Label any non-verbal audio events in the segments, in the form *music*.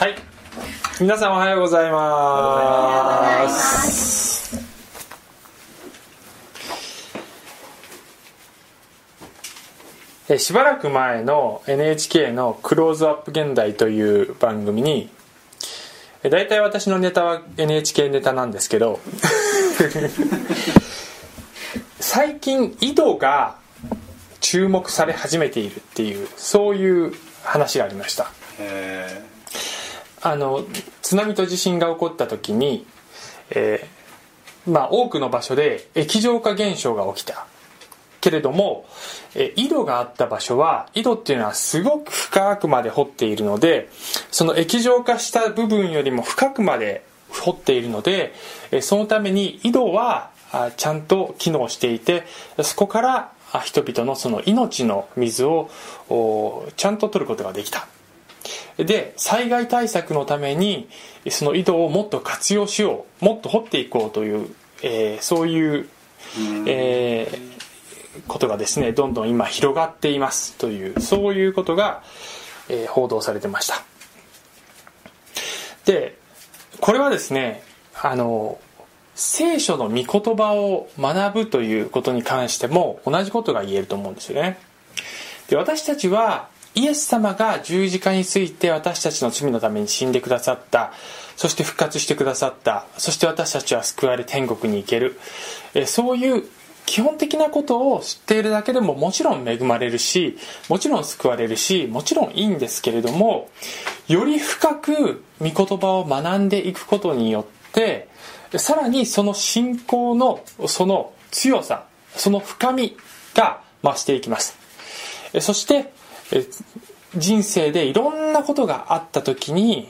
はい。皆さんおはようございます。えしばらく前の NHK の「クローズアップ現代」という番組に大体私のネタは NHK ネタなんですけど *laughs* 最近井戸が注目され始めているっていうそういう話がありました。あの津波と地震が起こった時に、えーまあ、多くの場所で液状化現象が起きた。けれども、えー井戸があった場所は井戸っていうのはすごく深くまで掘っているのでその液状化した部分よりも深くまで掘っているので、えーそのために井戸はあちゃんと機能していてそこから人々のその命の水をちゃんと取ることができた。で災害対策のためにその井戸をもっと活用しようもっと掘っていこうという、えーそういう、えーことがですねどんどん今広がっていますというそういうことが、えー報道されてました。でこれはですねあの聖書の御言葉を学ぶということに関しても同じことが言えると思うんですよね。で私たちはイエス様が十字架について私たちの罪のために死んでくださった。そして復活してくださった。そして私たちは救われ天国に行ける。えそういう基本的なことを知っているだけでももちろん恵まれるしもちろん救われるしもちろんいいんですけれどもより深く御言葉を学んでいくことによってさらにその信仰のその強さその深みが増していきます。そしてえ人生でいろんなことがあった時に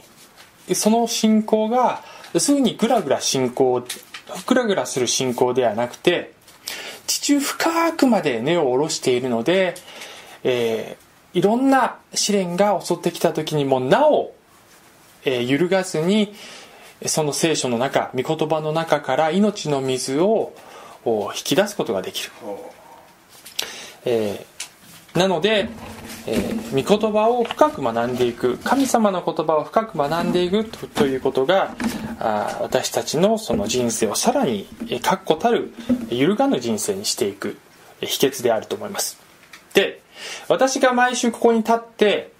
その信仰がすぐにグラグラ信仰グラグラする信仰ではなくて地中深くまで根を下ろしているので、えーいろんな試練が襲ってきた時にもなお、えー揺るがずにその聖書の中御言葉の中から命の水をお引き出すことができる、えーなので、えー御言葉を深く学んでいく神様の言葉を深く学んでいくということがあ私たちのその人生をさらにえ確固たる揺るがぬ人生にしていくえ秘訣であると思います。で私が毎週ここに立って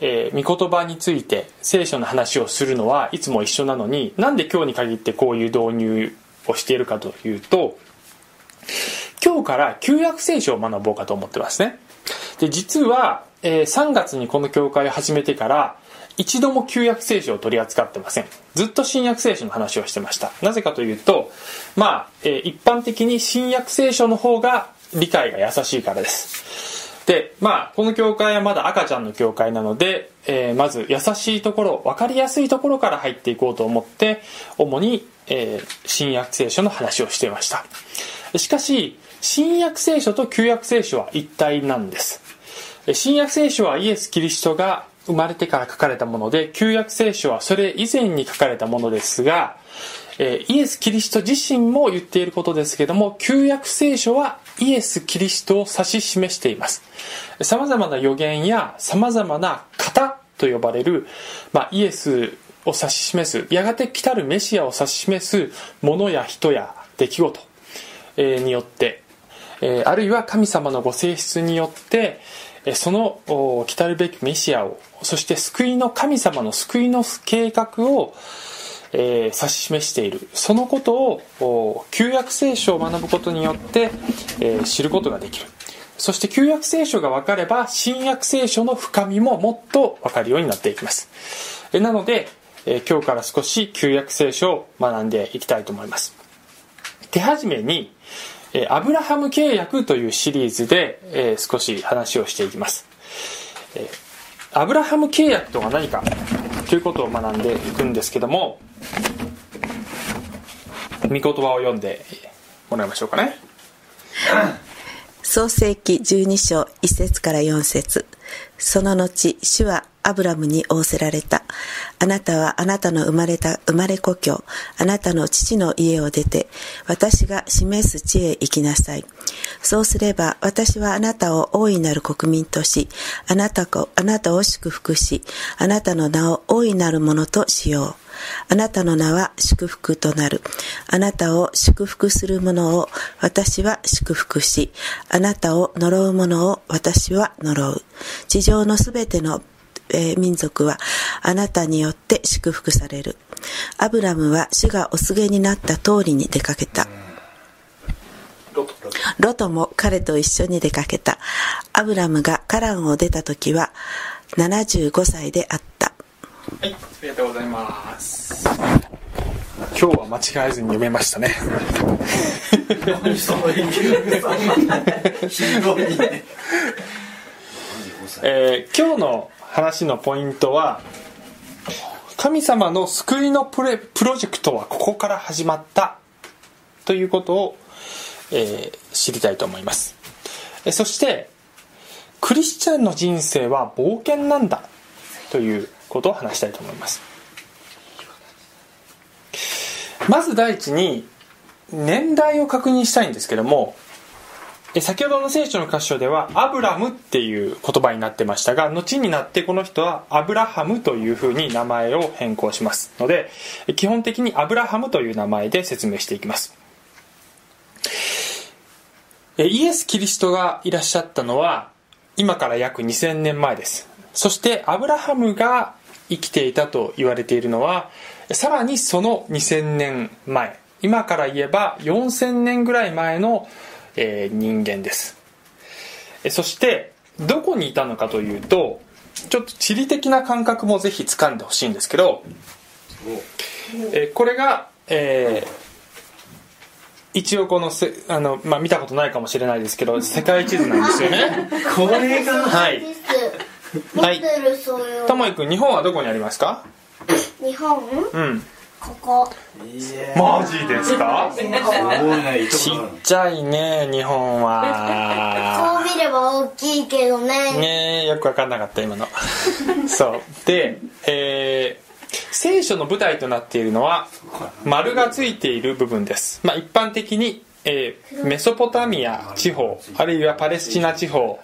えー御言葉について聖書の話をするのはいつも一緒なのになんで今日に限ってこういう導入をしているかというと今日から旧約聖書を学ぼうかと思ってますね。で実は、えー3月にこの教会を始めてから一度も旧約聖書を取り扱ってません。ずっと新約聖書の話をしてました。なぜかというとまあ、えー一般的に新約聖書の方が理解が優しいからです。でまあこの教会はまだ赤ちゃんの教会なので、えーまず優しいところ分かりやすいところから入っていこうと思って主に、えー新約聖書の話をしていました。しかし新約聖書と旧約聖書は一体なんです。新約聖書はイエス・キリストが生まれてから書かれたもので旧約聖書はそれ以前に書かれたものですがイエス・キリスト自身も言っていることですけども旧約聖書はイエス・キリストを指し示しています。さまざまな予言やさまざまな型と呼ばれる、まあ、イエスを指し示すやがて来たるメシアを指し示すものや人や出来事、によって、あるいは神様のご性質によってその来たるべきメシアをそして救いの神様の救いの計画をえー指し示している。そのことを旧約聖書を学ぶことによって、えー知ることができる。そして旧約聖書が分かれば新約聖書の深みももっと分かるようになっていきます。なので、えー今日から少し旧約聖書を学んでいきたいと思います。手始めにえーアブラハム契約というシリーズで、えー少し話をしていきます。えーアブラハム契約とは何かということを学んでいくんですけども御言葉を読んでもらいましょうかね。創世記12章1節から4節。その後主はアブラムに仰せられた。あなたはあなたの生まれた、生まれ故郷、あなたの父の家を出て、私が示す地へ行きなさい。そうすれば、私はあなたを大いなる国民とし、あなたを、あなたを祝福し、あなたの名を大いなるものとしよう。あなたの名は祝福となる。あなたを祝福する者を私は祝福し、あなたを呪う者を私は呪う。地上のすべてのえー、民族はあなたによって祝福される。アブラムは主がお告げになった通りに出かけた。ロトも彼と一緒に出かけた。アブラムがカランを出た時は75歳であった。はい、ありがとうございます。今日は間違えずに読めましたね。*laughs* えー、今日の話のポイントは神様の救いのプレプロジェクトはここから始まったということを、えー、知りたいと思います。そしてクリスチャンの人生は冒険なんだということを話したいと思います。まず第一に年代を確認したいんですけども先ほどの聖書の箇所ではアブラムっていう言葉になってましたが後になってこの人はアブラハムというふうに名前を変更します。ので基本的にアブラハムという名前で説明していきます。イエス・キリストがいらっしゃったのは今から約2000年前です。そしてアブラハムが生きていたと言われているのはさらにその2000年前。今から言えば4000年ぐらい前の、えー、人間です。そしてどこにいたのかというとちょっと地理的な感覚もぜひ掴んでほしいんですけど、えー、これが、えー、一応このせあの、まあ、見たことないかもしれないですけど世界地図なんですよね。*laughs* これが。はい。はいともい。くん日本はどこにありますか？日本？うんここ。マジですか？ちっちゃいね日本は。こう見れば大きいけどね。ねよく分かんなかった今の。*laughs* そう。でえー聖書の舞台となっているのは丸がついている部分です、まあ、一般的に、えー、メソポタミア地方あるいはパレスチナ地方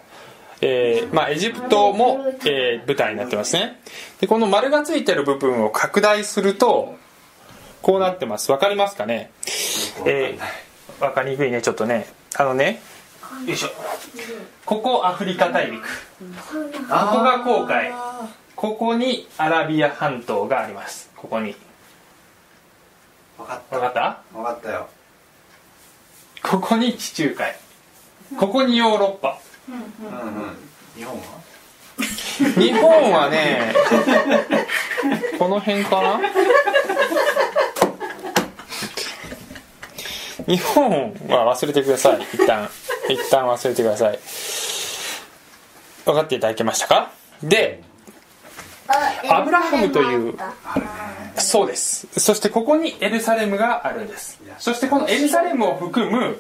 えーまあ、エジプトも、えー、舞台になってますね。でこの丸がついてる部分を拡大するとこうなってます。わかりますかね、えー、分かりにくいねちょっとね。あのねよいしょ。ここアフリカ大陸。ここが紅海。ここにアラビア半島があります。ここに。分かった。分かった？分かったよ。ここに地中海。ここにヨーロッパ。うんうん。日本は？*laughs* 日本はねこの辺かな？日本は忘れてください。一旦。一旦忘れてください。分かっていただけましたか？でアブラハムというそうです。そしてここにエルサレムがあるんです。そしてこのエルサレムを含む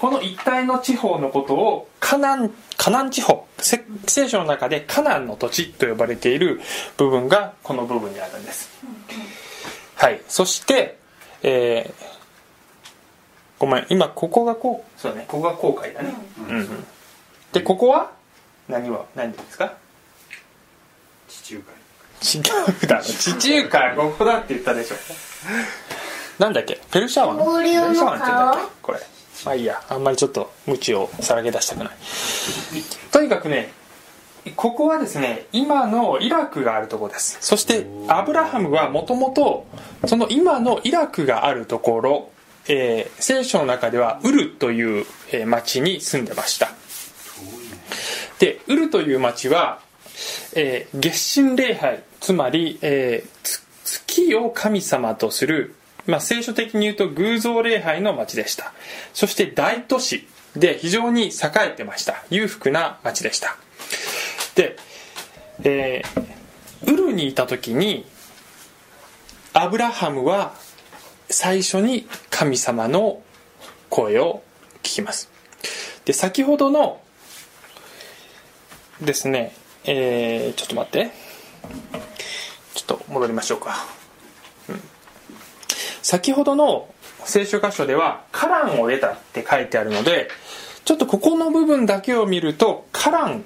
この一帯の地方のことをカナンカナン地方聖書の中でカナンの土地と呼ばれている部分がこの部分にあるんです。はい。そしてえー、ごめん今ここがこう？そうだね。ここが航海だね。うん、うん、でここは？何は？何ですか？中海。違うだろ。*laughs* 地中海。ここだって言ったでしょ。なんだっけ？ペルシャ湾？ペルシャ湾って言うんだっけ？これまあいいや。あんまりちょっと無知をさらけ出したくない。とにかくねここはですね今のイラクがあるところです。そしてアブラハムはもともとその今のイラクがあるところ、えー、聖書の中ではウルという、えー、町に住んでました。でウルという町はえー、月神礼拝つまり、えー、月を神様とする、まあ、聖書的に言うと偶像礼拝の町でした。そして大都市で非常に栄えてました。裕福な町でした。で、えー、ウルにいた時にアブラハムは最初に神様の声を聞きます。で先ほどのですねえー、ちょっと待って。ちょっと戻りましょうか、先ほどの聖書箇所では「カランを得た」って書いてあるのでちょっとここの部分だけを見るとカラン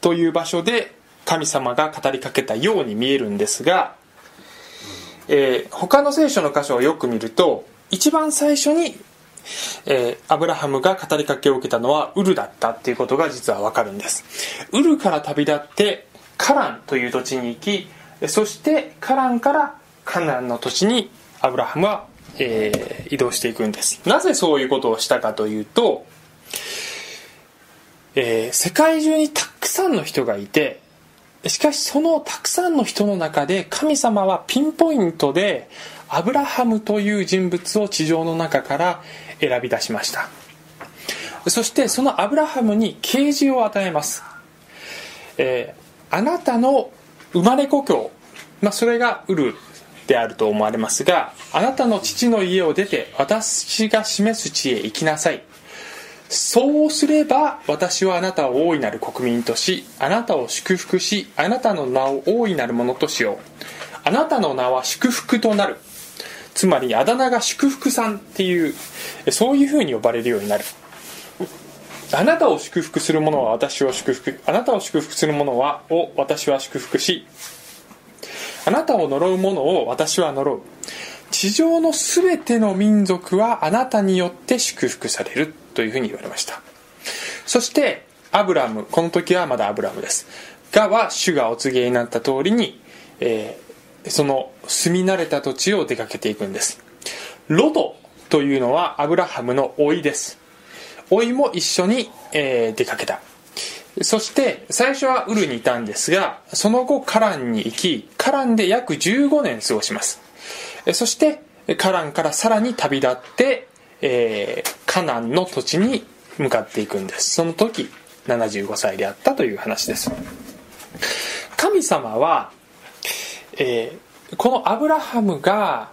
という場所で神様が語りかけたように見えるんですが、えー他の聖書の箇所をよく見ると一番最初に、えーアブラハムが語りかけを受けたのはウルだったっていうことが実はわかるんです。ウルから旅立ってカランという土地に行きそしてカランからカナンの土地にアブラハムは、えー移動していくんです。なぜそういうことをしたかというと、えー世界中にたくさんの人がいてしかしそのたくさんの人の中で神様はピンポイントでアブラハムという人物を地上の中から選び出しました。そしてそのアブラハムに啓示を与えます、えーあなたの生まれ故郷、まあ、それがウルであると思われますがあなたの父の家を出て私が示す地へ行きなさい。そうすれば私はあなたを大いなる国民としあなたを祝福しあなたの名を大いなるものとしよう。あなたの名は祝福となる。つまりあだ名が祝福さんっていうそういうふうに呼ばれるようになる。あなたを祝福する者は私を祝福あなたを祝福する者はを私は祝福しあなたを呪う者を私は呪う。地上の全ての民族はあなたによって祝福されるというふうに言われました。そしてアブラムこの時はまだアブラムです。がは主がお告げになった通りに、えーその住み慣れた土地を出かけていくんです。ロトというのはアブラハムの甥いです。甥いも一緒に、えー出かけた。そして最初はウルにいたんですがその後カランに行きカランで約15年過ごします。そしてカランからさらに旅立って、えーカナンの土地に向かっていくんです。その時75歳であったという話です。神様は、えーこのアブラハムが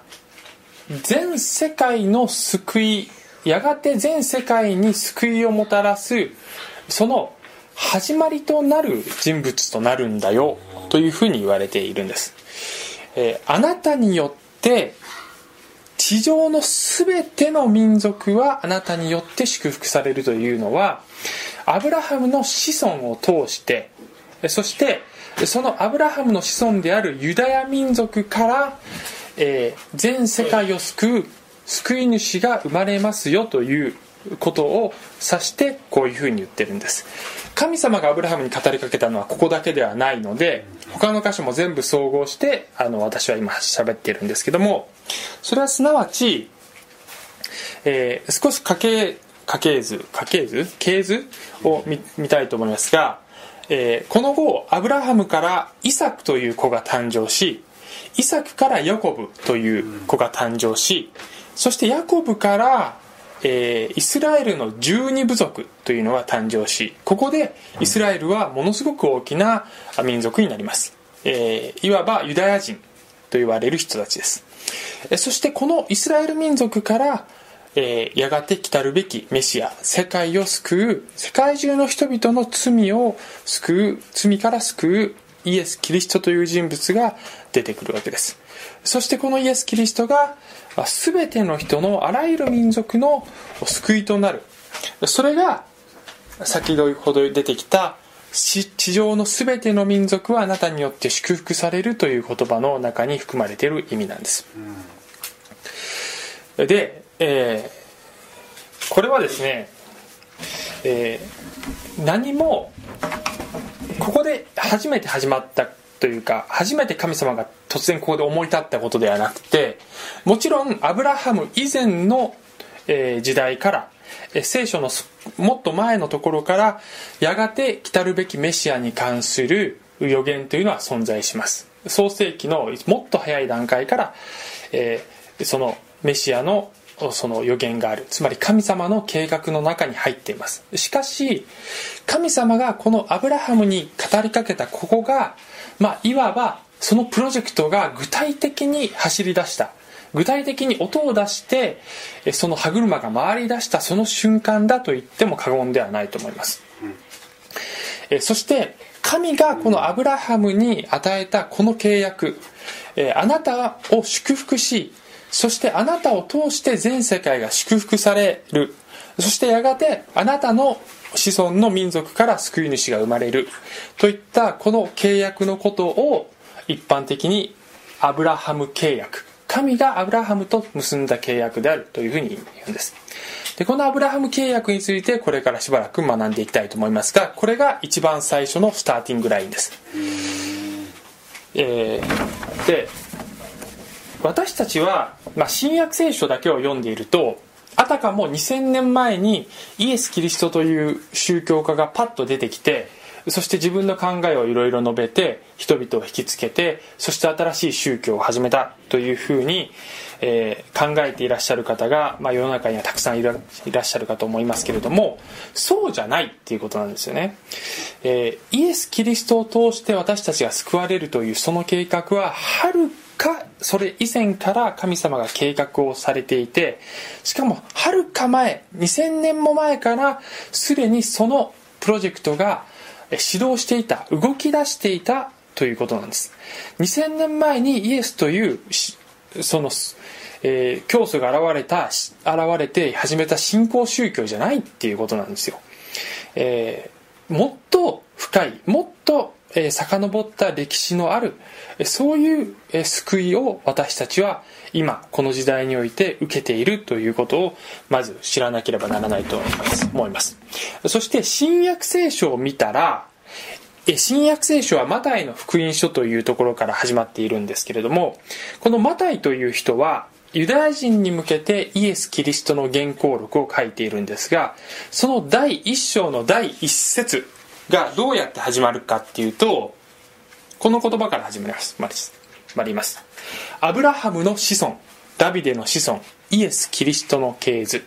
全世界の救いやがて全世界に救いをもたらすその始まりとなる人物となるんだよというふうに言われているんです、えーあなたによって地上の全ての民族はあなたによって祝福されるというのはアブラハムの子孫を通してそしてそのアブラハムの子孫であるユダヤ民族から、えー全世界を救う救い主が生まれますよということを指してこういうふうに言ってるんです。神様がアブラハムに語りかけたのはここだけではないので他の箇所も全部総合してあの私は今喋っているんですけどもそれはすなわち、えー少し家系家系図家系図？系図？を見見たいと思いますが、えーこの後アブラハムからイサクという子が誕生しイサクからヤコブという子が誕生しそしてヤコブから、えーイスラエルの十二部族というのが誕生しここでイスラエルはものすごく大きな民族になります、えーいわばユダヤ人と言われる人たちです。えそしてこのイスラエル民族から、えーやがて来たるべきメシア世界を救う世界中の人々の罪を救う罪から救うイエス・キリストという人物が出てくるわけです。そしてこのイエス・キリストが全ての人のあらゆる民族の救いとなる。それが先ほど出てきた地上の全ての民族はあなたによって祝福されるという言葉の中に含まれている意味なんです。で、えーこれはですね、えー何もここで初めて始まったというか初めて神様が突然ここで思い立ったことではなくてもちろんアブラハム以前の、え時代から聖書のもっと前のところからやがて来たるべきメシアに関する予言というのは存在します。創世紀のもっと早い段階から、えーそのメシアのその予言がある。つまり神様の計画の中に入っています。しかし神様がこのアブラハムに語りかけたここが、まあ、いわばそのプロジェクトが具体的に走り出した。具体的に音を出してその歯車が回り出したその瞬間だと言っても過言ではないと思います。えそして神がこのアブラハムに与えたこの契約、あなたを祝福しそしてあなたを通して全世界が祝福される。そしてやがてあなたの子孫の民族から救い主が生まれる。といったこの契約のことを一般的にアブラハム契約。神がアブラハムと結んだ契約であるというふうに言うんです。でこのアブラハム契約についてこれからしばらく学んでいきたいと思いますがこれが一番最初のスターティングラインです、えーで私たちは、まあ、新約聖書だけを読んでいるとあたかも2000年前にイエス・キリストという宗教家がパッと出てきてそして自分の考えをいろいろ述べて人々を引きつけてそして新しい宗教を始めたというふうに、えー考えていらっしゃる方が、まあ、世の中にはたくさんいらっしゃるかと思いますけれどもそうじゃないっていうことなんですよね、えーイエス・キリストを通して私たちが救われるというその計画ははるかそれ以前から神様が計画をされていてしかもはるか前2000年も前からすでにそのプロジェクトがえ始動していた動き出していたということなんです。2000年前にイエスというその、えー教祖が現れたし現れて始めた信仰宗教じゃないっていうことなんですよ、えーもっと深いもっと、えー遡った歴史のあるえそういう、えー救いを私たちは今この時代において受けているということをまず知らなければならないと思います。そして新約聖書を見たら新約聖書はマタイの福音書というところから始まっているんですけれどもこのマタイという人はユダヤ人に向けてイエス・キリストの原稿録を書いているんですがその第一章の第一節がどうやって始まるかっていうとこの言葉から始まります。ま始まります。アブラハムの子孫ダビデの子孫イエス・キリストの系図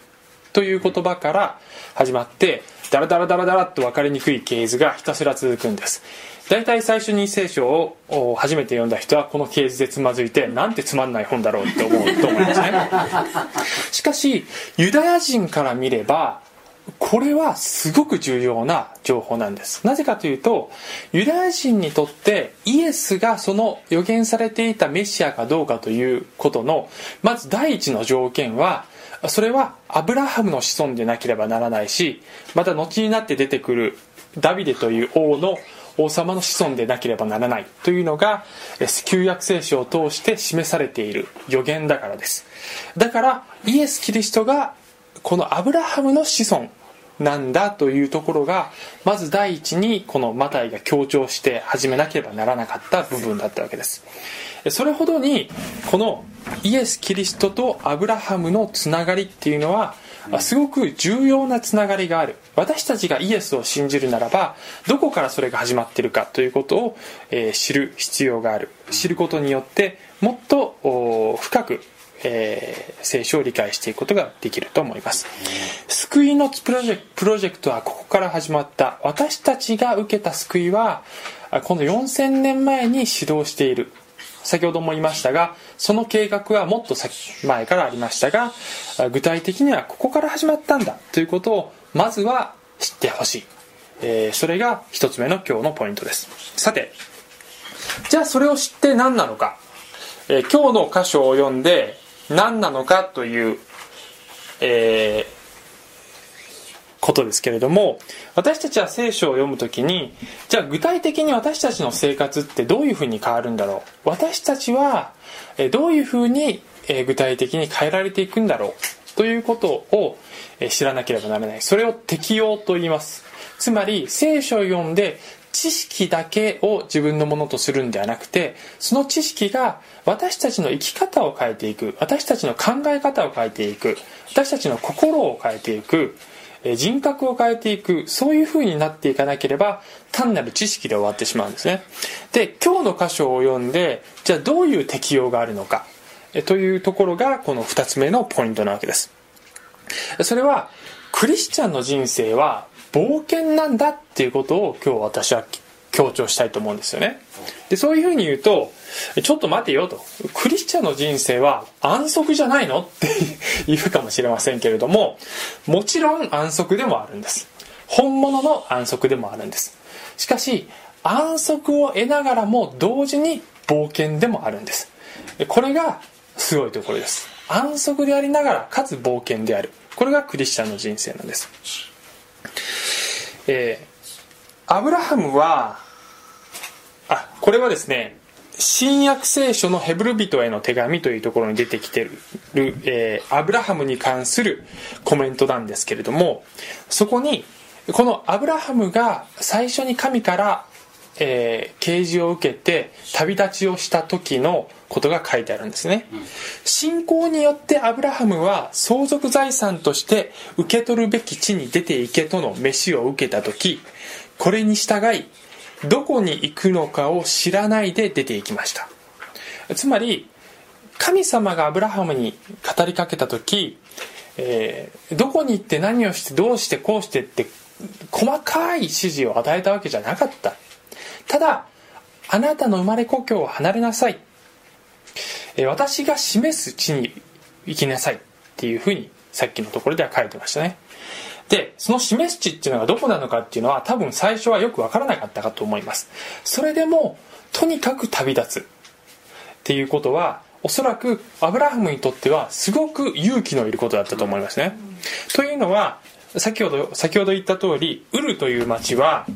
という言葉から始まってダラダラダラダラっと分かりにくい系図がひたすら続くんです。大体最初に聖書を初めて読んだ人はこの系図でつまずいてなんてつまんない本だろうって思うと思いますね。しかしユダヤ人から見ればこれはすごく重要な情報なんです。なぜかというとユダヤ人にとってイエスがその予言されていたメシアかどうかということのまず第一の条件はそれはアブラハムの子孫でなければならないしまた後になって出てくるダビデという王の王様の子孫でなければならないというのが旧約聖書を通して示されている予言だからです。だからイエス・キリストがこのアブラハムの子孫なんだというところがまず第一にこのマタイが強調して始めなければならなかった部分だったわけです。それほどにこのイエス・キリストとアブラハムのつながりっていうのはすごく重要なつながりがある。私たちがイエスを信じるならばどこからそれが始まっているかということを、知る必要がある。知ることによってもっと深くえー聖書を理解していくことができると思います。救いのプロジェクトはここから始まった。私たちが受けた救いはこの4000年前に始動している。先ほども言いましたがその計画はもっと先前からありましたが具体的にはここから始まったんだ。ということをまずは知ってほしい、えーそれが一つ目の今日のポイントです。さてじゃあそれを知って何なのか、えー今日の箇所を読んで何なのかという、えーことですけれども私たちは聖書を読むときにじゃあ具体的に私たちの生活ってどういうふうに変わるんだろう？私たちはどういうふうに具体的に変えられていくんだろう？ということを知らなければならない。それを適用と言います。つまり聖書を読んで知識だけを自分のものとするんではなくてその知識が私たちの生き方を変えていく私たちの考え方を変えていく私たちの心を変えていく人格を変えていくそういう風になっていかなければ単なる知識で終わってしまうんですね。で今日の箇所を読んでじゃあどういう適用があるのかというところがこの2つ目のポイントなわけです。それはクリスチャンの人生は冒険なんだっていうことを今日私は強調したいと思うんですよね。でそういうふうに言うとちょっと待てよと。クリスチャンの人生は安息じゃないのって言うかもしれませんけれどももちろん安息でもあるんです。本物の安息でもあるんです。しかし安息を得ながらも同時に冒険でもあるんです。これがすごいところです。安息でありながらかつ冒険である。これがクリスチャンの人生なんです。えー、アブラハムはあこれはですね新約聖書のヘブル人への手紙というところに出てきてる、えー、アブラハムに関するコメントなんですけれどもそこにこのアブラハムが最初に神からえー、啓示を受けて旅立ちをした時のことが書いてあるんですね、信仰によってアブラハムは相続財産として受け取るべき地に出ていけとの飯を受けた時これに従いどこに行くのかを知らないで出ていきました。つまり神様がアブラハムに語りかけた時、えー、どこに行って何をしてどうしてこうしてって細かい指示を与えたわけじゃなかった。ただあなたの生まれ故郷を離れなさい。私が示す地に行きなさいっていうふうにさっきのところでは書いてましたね。でその示す地っていうのがどこなのかっていうのは多分最初はよく分からなかったかと思います。それでもとにかく旅立つっていうことはおそらくアブラハムにとってはすごく勇気のいることだったと思いますね、というのは先ほど先ほど言った通りウルという町は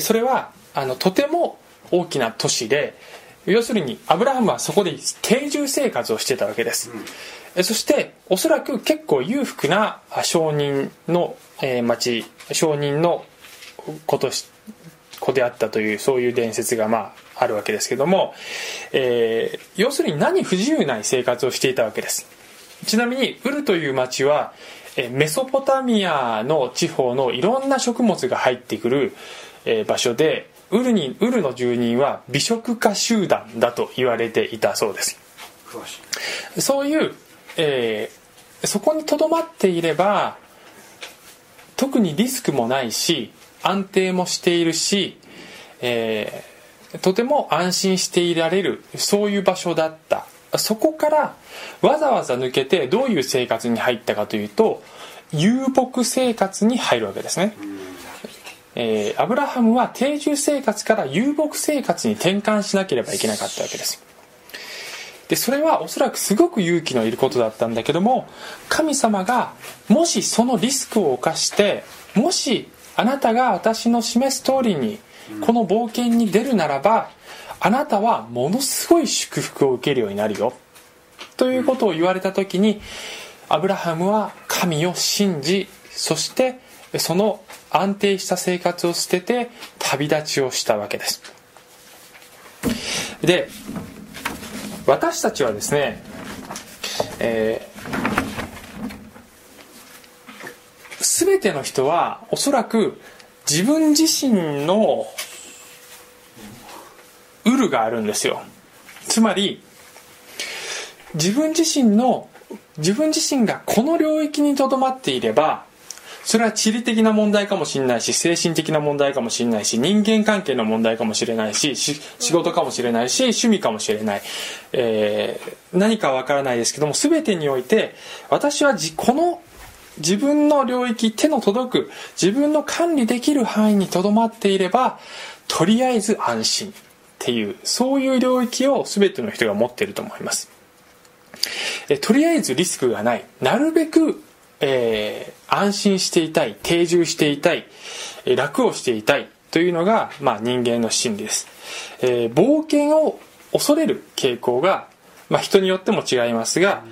それはあのとても大きな都市で要するにアブラハムはそこで定住生活をしてたわけです、うん、そしておそらく結構裕福な商人の、えー、町商人の子とし子であったというそういう伝説がまああるわけですけども、えー、要するに何不自由ない生活をしていたわけです。ちなみにウルという町はメソポタミアの地方のいろんな食物が入ってくる場所でウルにウルの住人は美食家集団だと言われていたそうです。そういう、えー、そこにとどまっていれば特にリスクもないし安定もしているし、えー、とても安心していられるそういう場所だった。そこからわざわざ抜けてどういう生活に入ったかというと遊牧生活に入るわけですね、えー、アブラハムは定住生活から遊牧生活に転換しなければいけなかったわけです。でそれはおそらくすごく勇気のいることだったんだけども神様がもしそのリスクを冒してもしあなたが私の示す通りにこの冒険に出るならばあなたはものすごい祝福を受けるようになるよ。ということを言われた時にアブラハムは神を信じそしてその安定した生活を捨てて旅立ちをしたわけです。で私たちはですね、えー、全ての人はおそらく自分自身のウルがあるんですよ。つまり自分自身の自分自身がこの領域にとどまっていればそれは地理的な問題かもしれないし精神的な問題かもしれないし人間関係の問題かもしれないし仕事かもしれないし趣味かもしれない、えー、何かわからないですけども全てにおいて私はこの自分の領域手の届く自分の管理できる範囲にとどまっていればとりあえず安心っていうそういう領域を全ての人が持っていると思います。えとりあえずリスクがない。なるべくえー、安心していたい定住していたい、楽をしていたいというのが、まあ、人間の心理です、えー、冒険を恐れる傾向が、まあ、人によっても違いますが、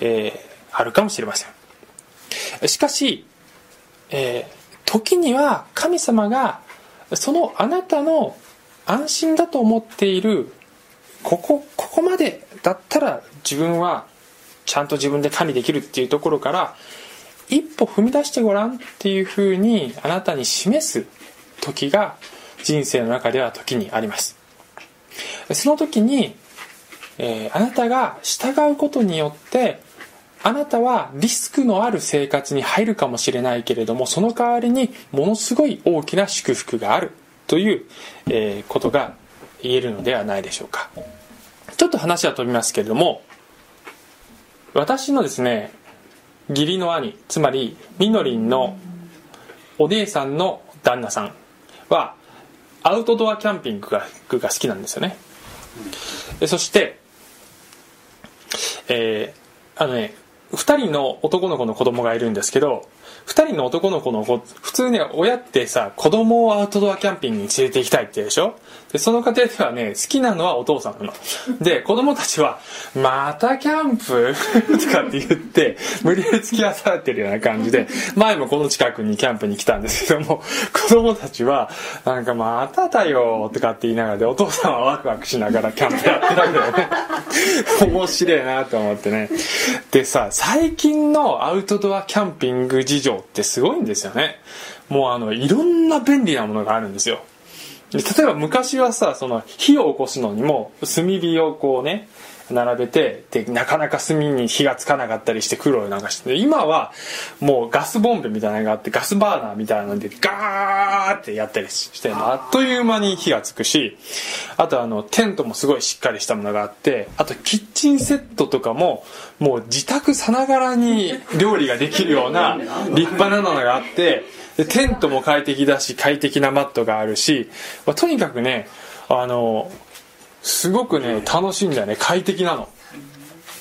えー、あるかもしれません。しかし、え、時には神様がそのあなたの安心だと思っているここここまでだったら自分はちゃんと自分で管理できるっていうところから一歩踏み出してごらんっていうふうにあなたに示す時が人生の中では時にあります。その時に、えー、あなたが従うことによってあなたはリスクのある生活に入るかもしれないけれどもその代わりにものすごい大きな祝福があるという、えー、ことが言えるのではないでしょうか。ちょっと話は飛びますけれども私のですね義理の兄つまりみのりんのお姉さんの旦那さんはアウトドアキャンピングが好きなんですよね。でそしてえーあのね2人の男の子の子供がいるんですけど2人の男の子の子普通ね親ってさ子供をアウトドアキャンピングに連れて行きたいって言うでしょ？でその家庭ではね好きなのはお父さんなの。で子供たちは「またキャンプ? *laughs*」とかって言って無理やり付き合わされてるような感じで前もこの近くにキャンプに来たんですけども子供たちはなんか「まただよ」とかって言いながらでお父さんはワクワクしながらキャンプやってるわけだよね。*laughs* 面白いなと思ってね。でさ最近のアウトドアキャンピング事情ってすごいんですよね。もうあのいろんな便利なものがあるんですよ。例えば昔はさその火を起こすのにも炭火をこうね並べてでなかなか炭に火がつかなかったりして苦労なんかして今はもうガスボンベみたいなのがあってガスバーナーみたいなのでガーってやったりしてあっという間に火がつくしあとあのテントもすごいしっかりしたものがあってあとキッチンセットとかももう自宅さながらに料理ができるような立派なのがあってでテントも快適だし快適なマットがあるし、まあとにかくねあのすごくね楽しいんだよね快適なの。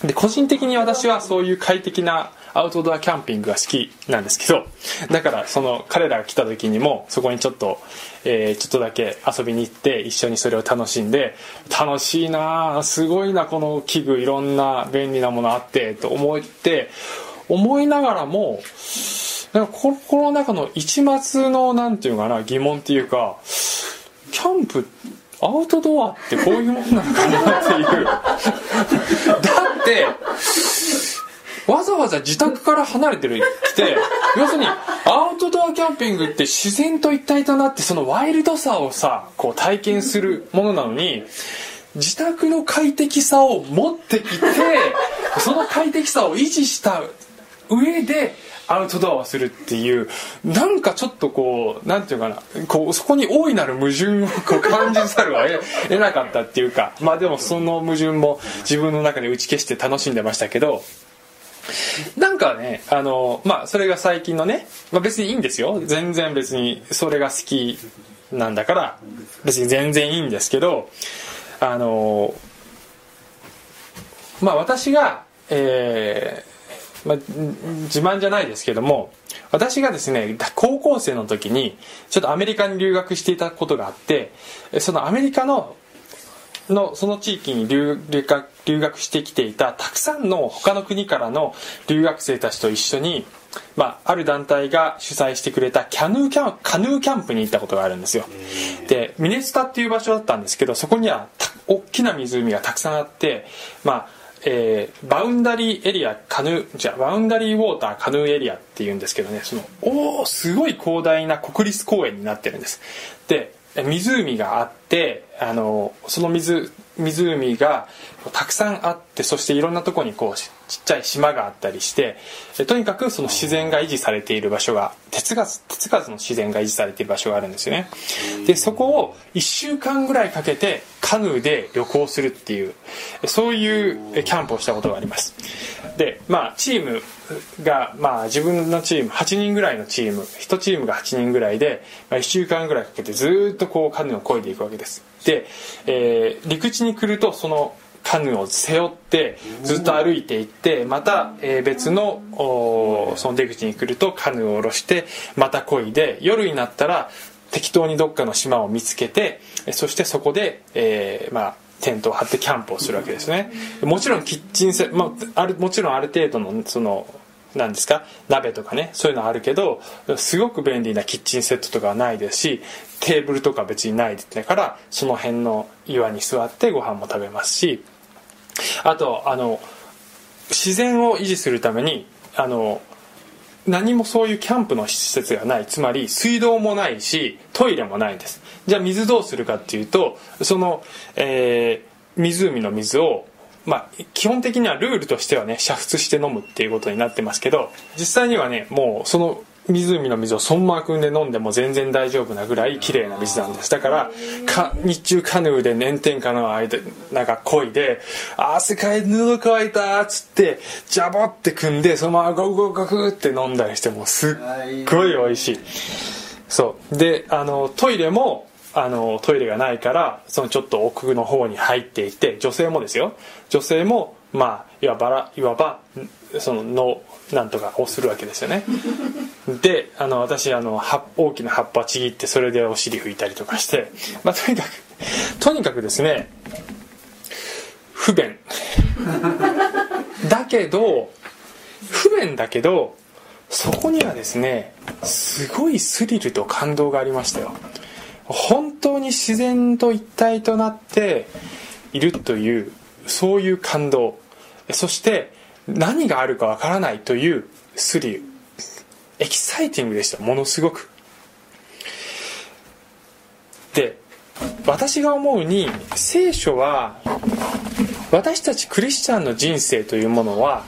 で個人的に私はそういう快適なアウトドアキャンピングが好きなんですけどだからその彼らが来た時にもそこにちょっと、えーちょっとだけ遊びに行って一緒にそれを楽しんで楽しいなすごいなこの器具いろんな便利なものあってと思って思いながらもなんか心の中の一末のなんていうかな疑問っていうかキャンプアウトドアってこういうもんなのかなっていう。*laughs* だってわざわざ自宅から離れてる来て要するにアウトドアキャンピングって自然と一体となってそのワイルドさをさこう体験するものなのに自宅の快適さを持ってきてその快適さを維持した上でアウトドアをするっていうなんかちょっとこうなんていうかなこうそこに大いなる矛盾をこう感じざるを得 *laughs* なかったっていうかまあでもその矛盾も自分の中で打ち消して楽しんでましたけどなんかねあのまあそれが最近のね、まあ、別にいいんですよ。全然別にそれが好きなんだから別に全然いいんですけどあのまあ私がえまあ、ん自慢じゃないですけども私がですね高校生の時にちょっとアメリカに留学していたことがあってそのアメリカののその地域に留留学留学してきていたたくさんの他の国からの留学生たちと一緒に、まあ、ある団体が主催してくれたキャヌーキャンカヌーキャンプに行ったことがあるんですよ。でミネスタっていう場所だったんですけどそこにはた大きな湖がたくさんあってまあえーバウンダリーエリアカヌーじゃバウンダリーウォーターカヌーエリアっていうんですけどねそのおおすごい広大な国立公園になってるんです。で湖があってあのその水湖がたくさんあってそしていろんなとこにこうちっちゃい島があったりしてとにかくその自然が維持されている場所が手つかず手つかずの自然が維持されている場所があるんですよね。でそこを1週間ぐらいかけてカヌーで旅行するっていうそういうキャンプをしたことがあります。でまあチームがまあ自分のチーム8人ぐらいのチーム1チームが8人ぐらいで、まあ、1週間ぐらいかけてずっとこうカヌーを漕いでいくわけです。で、えー陸地に来るとそのカヌーを背負ってずっと歩いていってまた、えー別のその出口に来るとカヌーを下ろしてまた漕いで夜になったら適当にどっかの島を見つけてえそしてそこで、えーまあテントを張ってキャンプをするわけですね。もちろんキッチンセまあ、あるもちろんある程度のそのなんですか鍋とかねそういうのあるけどすごく便利なキッチンセットとかはないですしテーブルとか別にないだからその辺の岩に座ってご飯も食べますしあとあの自然を維持するためにあの何もそういうキャンプの施設がないつまり水道もないしトイレもないんです。じゃあ水どうするかっていうとその、えー湖の水をまあ、基本的にはルールとしてはね煮沸して飲むっていうことになってますけど実際にはねもうその湖の水をそのまま汲んで飲んでも全然大丈夫なぐらい綺麗な水なんです。だからか日中カヌーで炎天下の間なんか漕いで「汗かいて喉乾いた」っつってジャボって汲んでそのままゴクゴクゴクって飲んだりしてもすっごい美味しい。そう。であのトイレもあのトイレがないからそのちょっと奥の方に入っていて女性もですよ。女性もまあいわばいわばその脳なんとかをするわけですよね。であの私あの葉大きな葉っぱちぎってそれでお尻拭いたりとかして、まあ、とにかくとにかくですね不便。だけど不便だけどそこにはですねすごいスリルと感動がありましたよ。本当に自然と一体となっているというそういう感動。そして何があるかわからないというスリルエキサイティングでした。ものすごく。で私が思うに聖書は私たちクリスチャンの人生というものは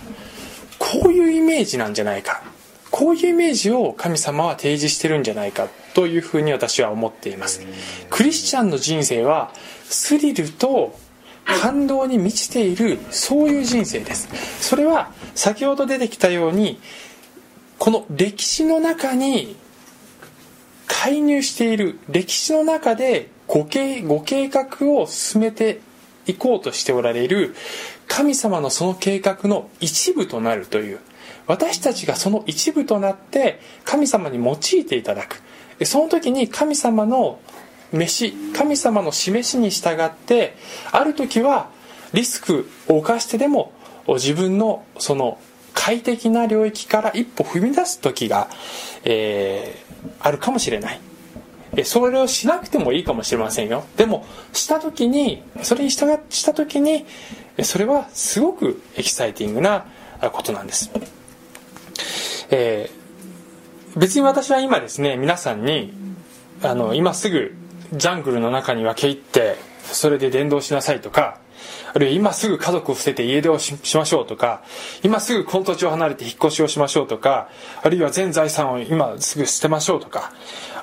こういうイメージなんじゃないか。こういうイメージを神様は提示してるんじゃないかというふうに私は思っています。クリスチャンの人生はスリルと感動に満ちているそういう人生です。それは先ほど出てきたようにこの歴史の中に介入している歴史の中でご計ご計画を進めていこうとしておられる神様のその計画の一部となるという私たちがその一部となって神様に用いていただく。その時に神様の飯神様の示しに従ってある時はリスクを冒してでも自分のその快適な領域から一歩踏み出す時が、えー、あるかもしれない。それをしなくてもいいかもしれませんよ。でもした時にそれに従した時にそれはすごくエキサイティングなことなんです、えー、別に私は今ですね皆さんにあの今すぐジャングルの中に分け入ってそれで伝道しなさいとかあるいは今すぐ家族を捨てて家出をしましょうとか今すぐこの土地を離れて引っ越しをしましょうとかあるいは全財産を今すぐ捨てましょうとか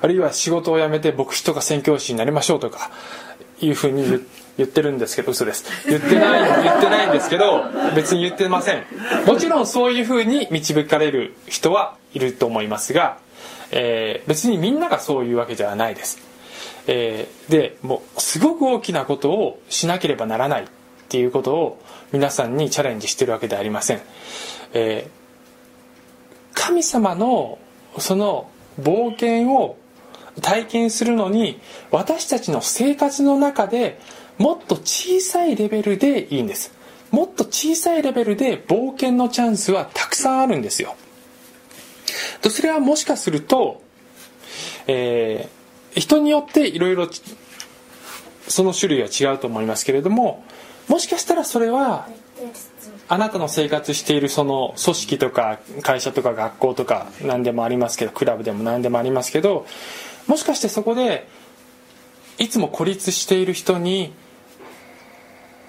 あるいは仕事を辞めて牧師とか宣教師になりましょうとかいうふうに言ってるんですけど嘘です。言ってない言ってないんですけど別に言ってません。もちろんそういうふうに導かれる人はいると思いますが、えー、別にみんながそういうわけではないです。えー、でもうすごく大きなことをしなければならないっていうことを皆さんにチャレンジしてるわけではありません、えー、神様のその冒険を体験するのに私たちの生活の中でもっと小さいレベルでいいんです。もっと小さいレベルで冒険のチャンスはたくさんあるんですよ。とそれはもしかすると、えー人によっていろいろその種類は違うと思いますけれどももしかしたらそれはあなたの生活しているその組織とか会社とか学校とか何でもありますけどクラブでも何でもありますけどもしかしてそこでいつも孤立している人に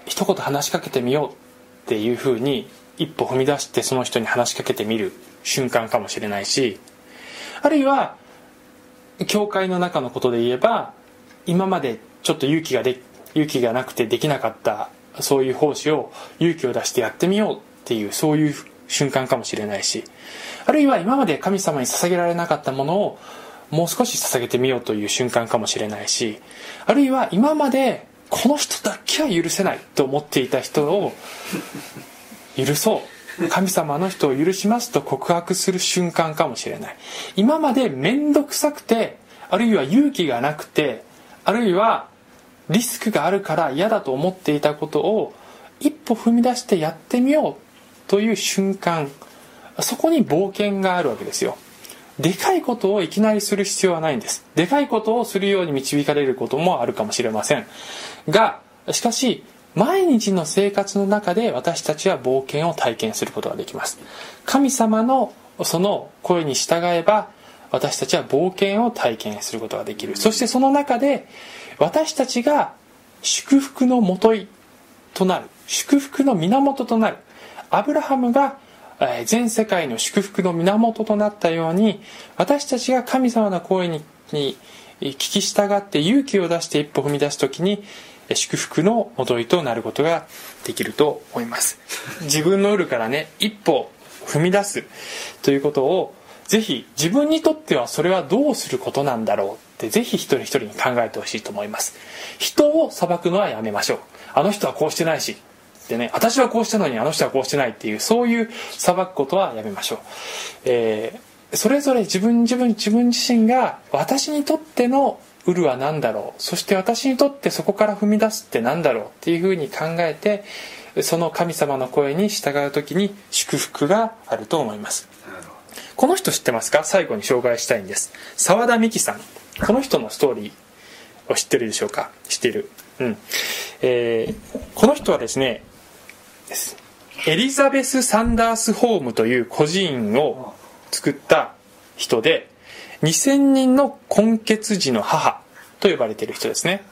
一言話しかけてみようっていうふうに一歩踏み出してその人に話しかけてみる瞬間かもしれないしあるいは教会の中のことで言えば今までちょっと勇気がで勇気がなくてできなかったそういう奉仕を勇気を出してやってみようっていうそういう瞬間かもしれないしあるいは今まで神様に捧げられなかったものをもう少し捧げてみようという瞬間かもしれないしあるいは今までこの人だけは許せないと思っていた人を許そう。神様の人を許しますと告白する瞬間かもしれない。今まで面倒くさくてあるいは勇気がなくてあるいはリスクがあるから嫌だと思っていたことを一歩踏み出してやってみようという瞬間そこに冒険があるわけですよ。でかいことをいきなりする必要はないんです。でかいことをするように導かれることもあるかもしれません。がしかし毎日の生活の中で私たちは冒険を体験することができます。神様のその声に従えば私たちは冒険を体験することができる。そしてその中で私たちが祝福のもといとなる。祝福の源となる。アブラハムが全世界の祝福の源となったように私たちが神様の声に聞き従って勇気を出して一歩踏み出す時に祝福のもといとなることができると思います。*laughs* 自分の裏からね一歩踏み出すということをぜひ自分にとってはそれはどうすることなんだろうってぜひ一人一人に考えてほしいと思います。人を裁くのはやめましょう。あの人はこうしてないしでね私はこうしたのにあの人はこうしてないっていうそういう裁くことはやめましょう、えーそれぞれ自分自分自分自身が私にとってのウルは何だろう？そして私にとってそこから踏み出すって何だろうっていうふうに考えてその神様の声に従う時に祝福があると思います。この人知ってますか？最後に紹介したいんです。澤田美希さん。この人のストーリーを知ってるでしょうか？知っている。うん。えーこの人はですねエリザベス・サンダース・ホームという孤児院を作った人で2000人の根血児の母と呼ばれている人ですね。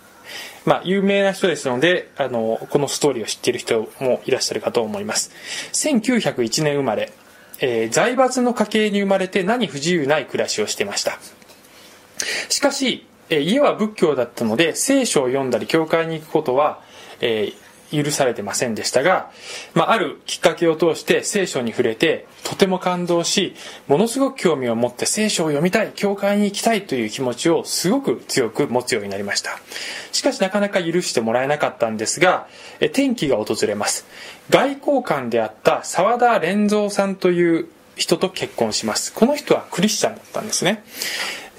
まあ有名な人ですのであのこのストーリーを知っている人もいらっしゃるかと思います。1901年生まれ、えー財閥の家系に生まれて何不自由ない暮らしをしてました。しかし、えー家は仏教だったので聖書を読んだり教会に行くことは、えー許されてませんでしたが、まあ、あるきっかけを通して聖書に触れてとても感動しものすごく興味を持って聖書を読みたい教会に行きたいという気持ちをすごく強く持つようになりました。しかしなかなか許してもらえなかったんですがえ転機が訪れます。外交官であった澤田連三さんという人と結婚します。この人はクリスチャンだったんですね。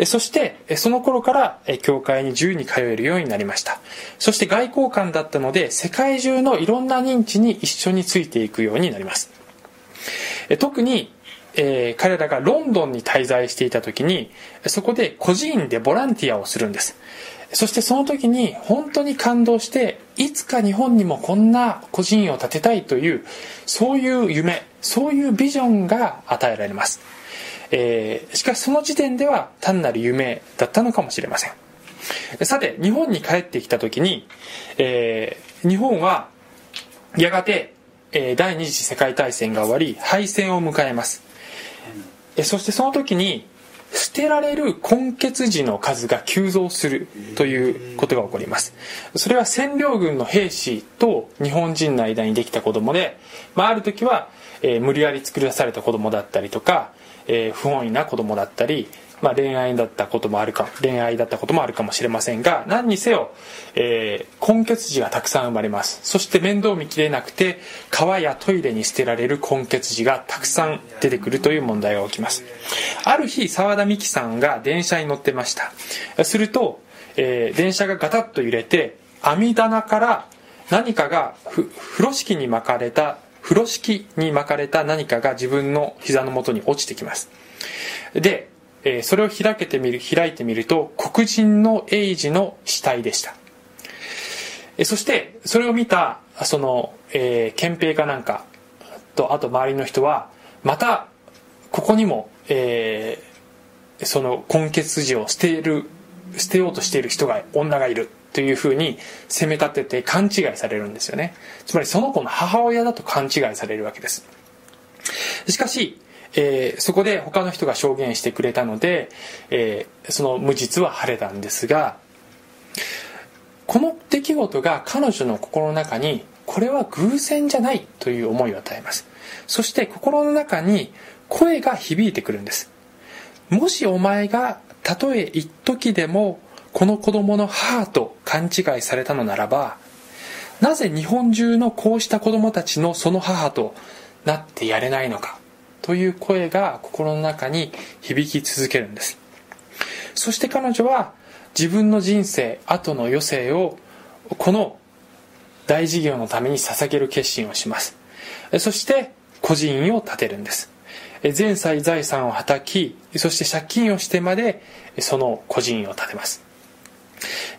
そしてその頃から教会に自由に通えるようになりました。そして外交官だったので世界中のいろんな認知に一緒についていくようになります。特に、えー彼らがロンドンに滞在していた時にそこで孤児院でボランティアをするんです。そしてその時に本当に感動していつか日本にもこんな孤児院を建てたいというそういう夢そういうビジョンが与えられます。えーしかしその時点では単なる夢だったのかもしれません。さて日本に帰ってきた時に、えー日本はやがて、えー第二次世界大戦が終わり敗戦を迎えます。えーそしてその時に捨てられる根血児の数が急増するということが起こります。それは占領軍の兵士と日本人の間にできた子供で、まあ、ある時は、えー無理やり作り出された子供だったりとか、えー不本意な子供だったり、まあ、恋愛だったこともあるか恋愛だったこともあるかもしれませんが何にせよ、えー根血児がたくさん生まれます。そして面倒見きれなくて川やトイレに捨てられる根血児がたくさん出てくるという問題が起きます。ある日澤田美希さんが電車に乗ってました。すると、えー電車がガタッと揺れて網棚から何かが風呂敷に巻かれた風呂敷に巻かれた何かが自分の膝の元に落ちてきます。で、えーそれを開けてみる開いてみると黒人の英児の死体でした。えーそしてそれを見たその、えー憲兵かなんかとあと周りの人はまたここにも、えーその根血児を捨てる捨てようとしている人が女がいる。というふうに責め立てて勘違いされるんですよね。つまりその子の母親だと勘違いされるわけです。しかし、えーそこで他の人が証言してくれたので、えーその無実は晴れたんですがこの出来事が彼女の心の中にこれは偶然じゃないという思いを与えます。そして心の中に声が響いてくるんです。もしお前がたとえ一時でもこの子供の母と勘違いされたのならばなぜ日本中のこうした子供たちのその母となってやれないのかという声が心の中に響き続けるんです。そして彼女は自分の人生後の余生をこの大事業のために捧げる決心をします。そして孤児院を建てるんです。全妻財産をはたきそして借金をしてまでその孤児院を建てます。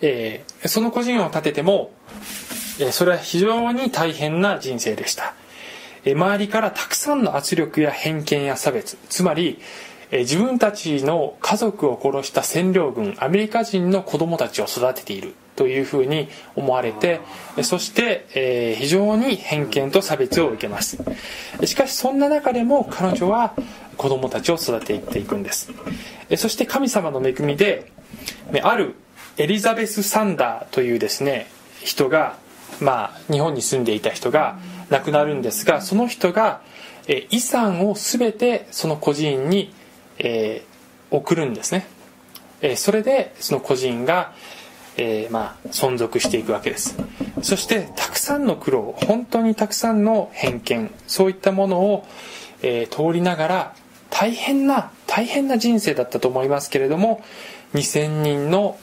えーその孤児院を建ててもえーそれは非常に大変な人生でした。えー周りからたくさんの圧力や偏見や差別つまりえ自分たちの家族を殺した占領軍アメリカ人の子供たちを育てているというふうに思われてそして、え非常に偏見と差別を受けます。しかしそんな中でも彼女は子供たちを育てていくんです。そして神様の恵みであるエリザベス・サンダーというですね人がまあ日本に住んでいた人が亡くなるんですがその人がえ遺産を全てその孤児院に、えー送るんですね。えそれでその個人が、えーまあ、存続していくわけです。そしてたくさんの苦労本当にたくさんの偏見そういったものを、えー通りながら大変な大変な人生だったと思いますけれども2000人の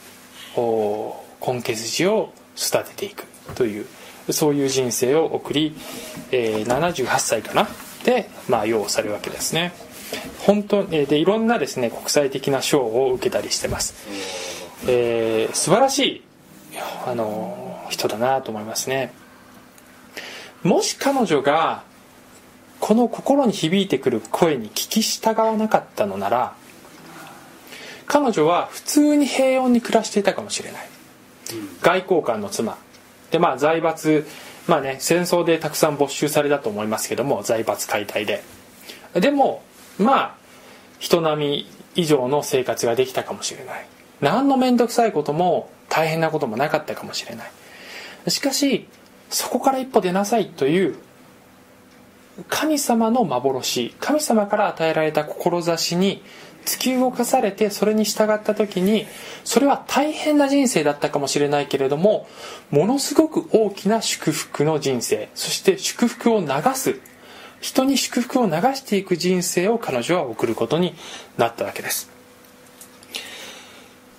根血児を育てていくというそういう人生を送り、えー78歳かなで、まあ、養されるわけですね。本当えーでいろんなですね国際的な賞を受けたりしてます、えー素晴らしいあの人だなと思いますね。もし彼女がこの心に響いてくる声に聞き従わなかったのなら彼女は普通に平穏に暮らしていたかもしれない。外交官の妻。でまあ財閥まあね戦争でたくさん没収されたと思いますけども財閥解体で。でもまあ人並み以上の生活ができたかもしれない。何の面倒くさいことも大変なこともなかったかもしれない。しかしそこから一歩出なさいという神様の幻神様から与えられた志に突き動かされてそれに従った時にそれは大変な人生だったかもしれないけれどもものすごく大きな祝福の人生そして祝福を流す人に祝福を流していく人生を彼女は送ることになったわけです。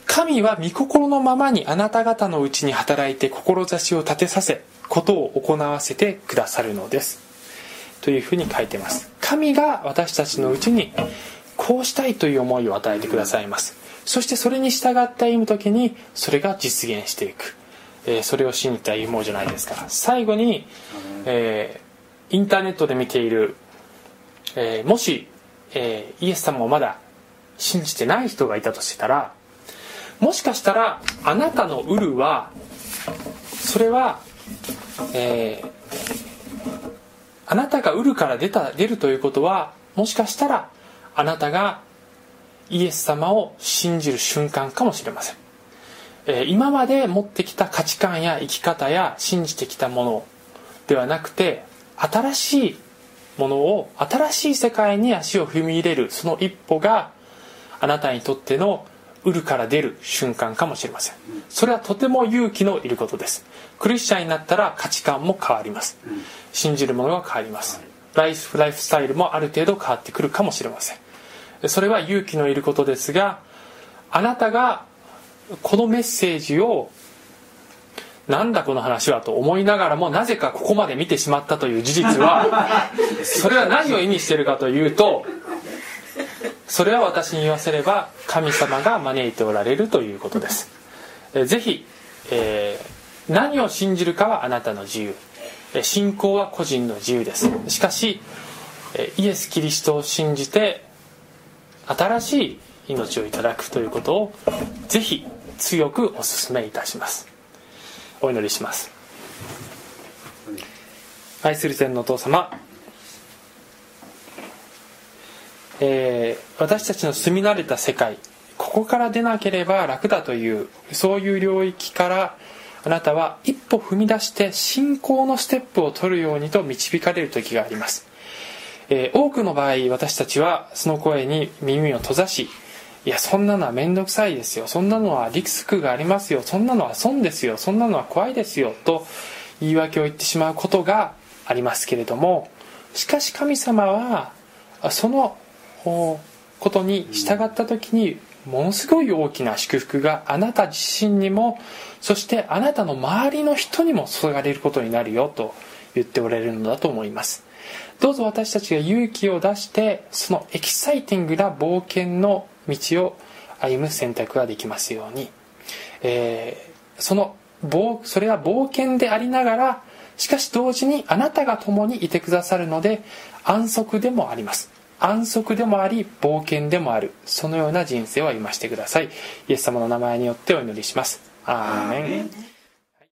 神は御心のままにあなた方のうちに働いて志を立てさせことを行わせてくださるのです。というふうに書いてます。神が私たちのうちにこうしたいという思いを与えてくださいます。そしてそれに従って歩む時にそれが実現していく、えーそれを信じて歩もうじゃないですか。最後に、えーインターネットで見ている、えーもし、えーイエス様をまだ信じてない人がいたとしたらもしかしたらあなたのウルはそれは、えあなたがウルから出た出るということはもしかしたらあなたがイエス様を信じる瞬間かもしれません、えー今まで持ってきた価値観や生き方や信じてきたものではなくて新しいものを新しい世界に足を踏み入れるその一歩があなたにとってのウルから出る瞬間かもしれません。それはとても勇気のいることです。クリスチャンになったら価値観も変わります。信じるものが変わります。ライフライフスタイルもある程度変わってくるかもしれませんそれは勇気のいることですがあなたがこのメッセージをなんだこの話はと思いながらもなぜかここまで見てしまったという事実は *laughs* それは何を意味しているかというとそれは私に言わせれば神様が招いておられるということです。えーぜひ、えー何を信じるかはあなたの自由。えー信仰は個人の自由です。しかしえーイエス・キリストを信じて新しい命をいただくということをぜひ強くお勧めいたします。お祈りします。愛する天のお父様えー私たちの住み慣れた世界ここから出なければ楽だというそういう領域からあなたは一歩踏み出して信仰のステップを取るようにと導かれる時があります、えー多くの場合私たちはその声に耳を閉ざしいやそんなのは面倒くさいですよ。そんなのはリスクがありますよ。そんなのは損ですよ。そんなのは怖いですよ。と言い訳を言ってしまうことがありますけれどもしかし神様はそのことに従った時にものすごい大きな祝福があなた自身にもそしてあなたの周りの人にも注がれることになるよと言っておられるのだと思います。どうぞ私たちが勇気を出してそのエキサイティングな冒険の道を歩む選択ができますように、えーその冒それは冒険でありながらしかし同時にあなたが共にいてくださるので安息でもあります。安息でもあり冒険でもある。そのような人生を歩ましてください。イエス様の名前によってお祈りします。アーメン。